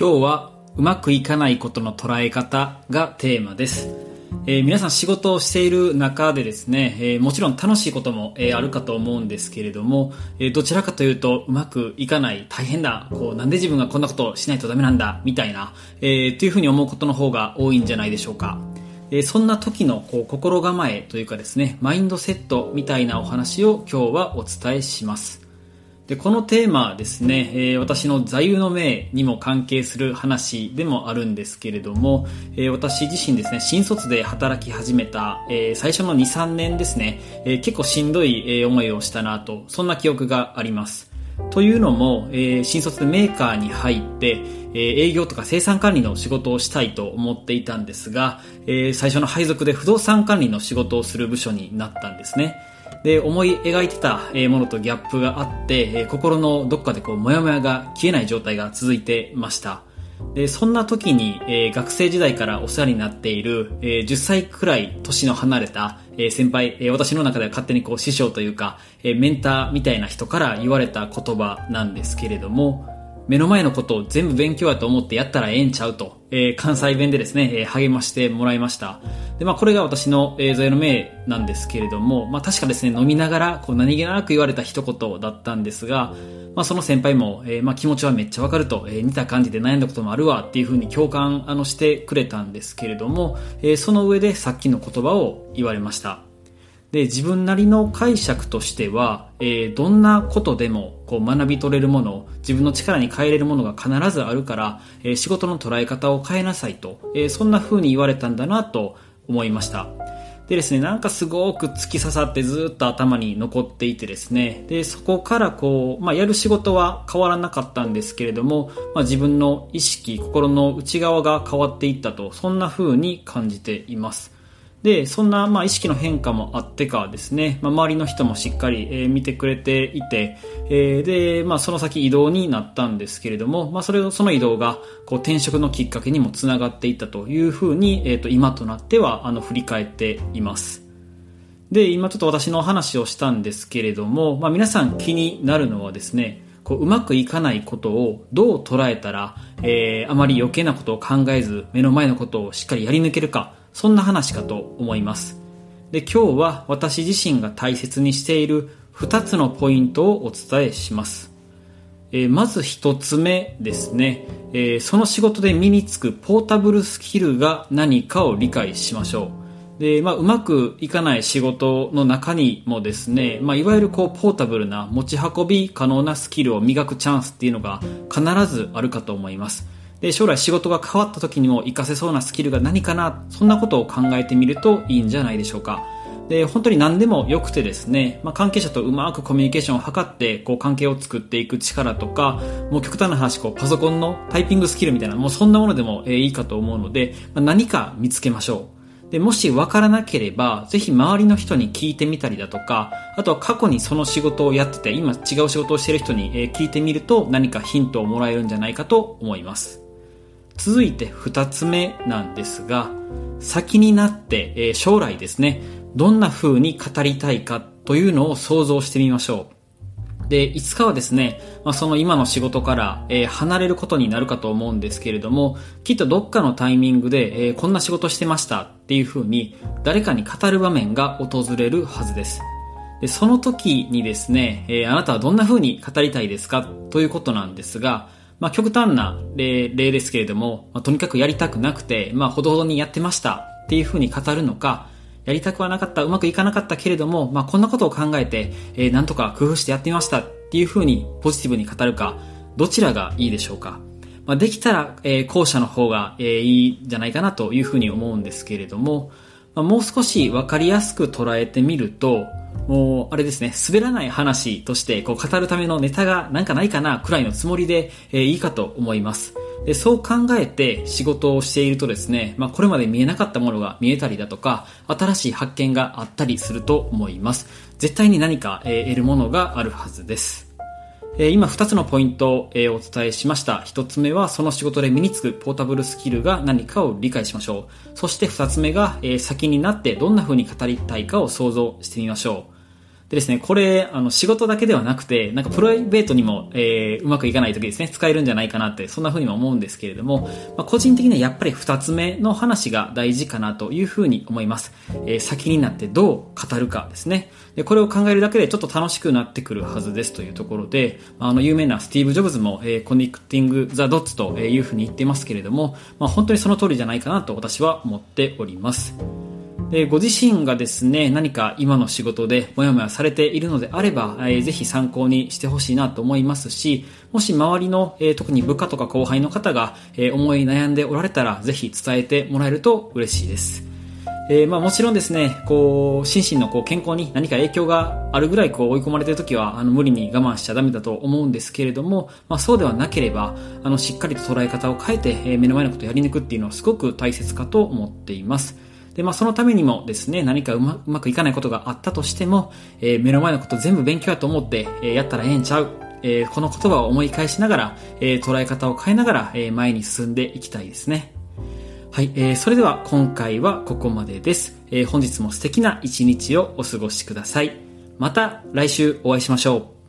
今日はうまくいかないことの捉え方がテーマです。えー、皆さん仕事をしている中でですね、えー、もちろん楽しいことも、えー、あるかと思うんですけれども、えどちらかというとうまくいかない、大変だ、こうなんで自分がこんなことをしないとダメなんだ、みたいな、えというふうに思うことの方が多いんじゃないでしょうか。そんな時のこう心構えというかですね、マインドセットみたいなお話を今日はお伝えします。でこのテーマですね、えー、私の座右の銘にも関係する話でもあるんですけれども、えー、私自身ですね、新卒で働き始めた、えー、最初の2、3年ですね、え結構しんどい、え思いをしたなと、そんな記憶があります。というのも、え新卒でメーカーに入って、え営業とか生産管理の仕事をしたいと思っていたんですが、え最初の配属で不動産管理の仕事をする部署になったんですね。で、思い描いてたものとギャップがあって、心のどっかでこう、もやもやが消えない状態が続いてました。で、そんな時に、えー、学生時代からお世話になっている、えー、10歳くらい年の離れた、えー、先輩、えー、私の中では勝手にこう師匠というか、えー、メンターみたいな人から言われた言葉なんですけれども、目の前のことを全部勉強やと思ってやったらええんちゃうと、えー、関西弁でですね、えー、励ましてもらいました。で、まあ、これが私の、えー、座右の銘なんですけれども、まあ、確かですね、飲みながら、こう、何気なく言われた一言だったんですが、まあ、その先輩も、えー、まあ、気持ちはめっちゃわかると、えー、似た感じで悩んだこともあるわっていうふうに共感、あの、してくれたんですけれども、えー、その上でさっきの言葉を言われました。で、自分なりの解釈としては、えー、どんなことでもこう学び取れるもの、自分の力に変えれるものが必ずあるから、えー、仕事の捉え方を変えなさいと、えー、そんな風に言われたんだなと思いました。でですね、なんかすごく突き刺さってずっと頭に残っていてですね、で、そこからこう、まあ、やる仕事は変わらなかったんですけれども、まあ、自分の意識、心の内側が変わっていったと、そんな風に感じています。で、そんな、まあ、意識の変化もあってかですね、まあ、周りの人もしっかり、えー、見てくれていて、えー、で、まあ、その先移動になったんですけれども、まあ、それを、その移動が、こう、転職のきっかけにもつながっていったというふうに、えっ、ー、と、今となっては、あの、振り返っています。で、今ちょっと私の話をしたんですけれども、まあ、皆さん気になるのはですね、こううまくいかないことをどう捉えたら、えー、あまり余計なことを考えず目の前のことをしっかりやり抜けるかそんな話かと思います。で、今日は私自身が大切にしている2つのポイントをお伝えします。えー、まず1つ目ですね、えー、その仕事で身につくポータブルスキルが何かを理解しましょう。で、まあ、うまくいかない仕事の中にもですね、まあ、いわゆるこう、ポータブルな持ち運び可能なスキルを磨くチャンスっていうのが必ずあるかと思います。で、将来仕事が変わった時にも活かせそうなスキルが何かな、そんなことを考えてみるといいんじゃないでしょうか。で、本当に何でも良くてですね、まあ、関係者とうまくコミュニケーションを図って、こう関係を作っていく力とか、もう極端な話、こうパソコンのタイピングスキルみたいな、もうそんなものでもいいかと思うので、まあ、何か見つけましょう。で、もし分からなければ、ぜひ周りの人に聞いてみたりだとか、あとは過去にその仕事をやってて、今違う仕事をしてる人に聞いてみると何かヒントをもらえるんじゃないかと思います。続いて二つ目なんですが、先になって、え、将来ですね、どんな風に語りたいかというのを想像してみましょう。で、いつかはですね、まあ、その今の仕事から、え、離れることになるかと思うんですけれども、きっとどっかのタイミングで、え、こんな仕事してましたっていう風に誰かに語る場面が訪れるはずです。でその時にですね、え、あなたはどんな風に語りたいですかということなんですが、まあ、極端な例例ですけれども、まあ、とにかくやりたくなくて、まあ、ほどほどにやってましたっていうふうに語るのか、やりたくはなかった、うまくいかなかったけれども、まあ、こんなことを考えて、えー、なんとか工夫してやってみましたっていうふうにポジティブに語るか、どちらがいいでしょうか。まあ、できたら、えー、後者の方が、えー、いいんじゃないかなというふうに思うんですけれども、まあ、もう少しわかりやすく捉えてみると、もう、あれですね、滑らない話として、こう、語るためのネタがなんかないかな、くらいのつもりで、えー、いいかと思います。で、そう考えて仕事をしているとですね、まあ、これまで見えなかったものが見えたりだとか、新しい発見があったりすると思います。絶対に何か、えー、得るものがあるはずです。今2つのポイントを、お伝えしました。1つ目はその仕事で身につくポータブルスキルが何かを理解しましょう。そして2つ目が、先になってどんな風に語りたいかを想像してみましょう。でですね、これ、あの、仕事だけではなくて、なんかプライベートにも、えー、うまくいかない時ですね、使えるんじゃないかなって、そんな風にも思うんですけれども、まあ、個人的にはやっぱり二つ目の話が大事かなという風に思います。えー、先になってどう語るかですね。で、これを考えるだけでちょっと楽しくなってくるはずですというところで、あの、有名なスティーブ・ジョブズも、えー、 connecting the dots という風に言ってますけれども、まあ、本当にその通りじゃないかなと私は思っております。でご自身がですね、何か今の仕事でもやもやされているのであれば、えー、ぜひ参考にしてほしいなと思いますし、もし周りの、え、特に部下とか後輩の方が、え、思い悩んでおられたら、ぜひ伝えてもらえると嬉しいです。えー、まあもちろんですね、こう、心身のこう健康に何か影響があるぐらいこう追い込まれている時は、あの無理に我慢しちゃダメだと思うんですけれども、まあそうではなければ、あのしっかりと捉え方を変えて、えー、目の前のことをやり抜くっていうのはすごく大切かと思っています。で、まあそのためにもですね、何かうまうまくいかないことがあったとしても、えー、目の前のこと全部勉強やと思って、えー、やったらええんちゃう。えー、この言葉を思い返しながら、えー、捉え方を変えながら、えー、前に進んでいきたいですね。はい、えー、それでは今回はここまでです。えー、本日も素敵な一日をお過ごしください。また来週お会いしましょう。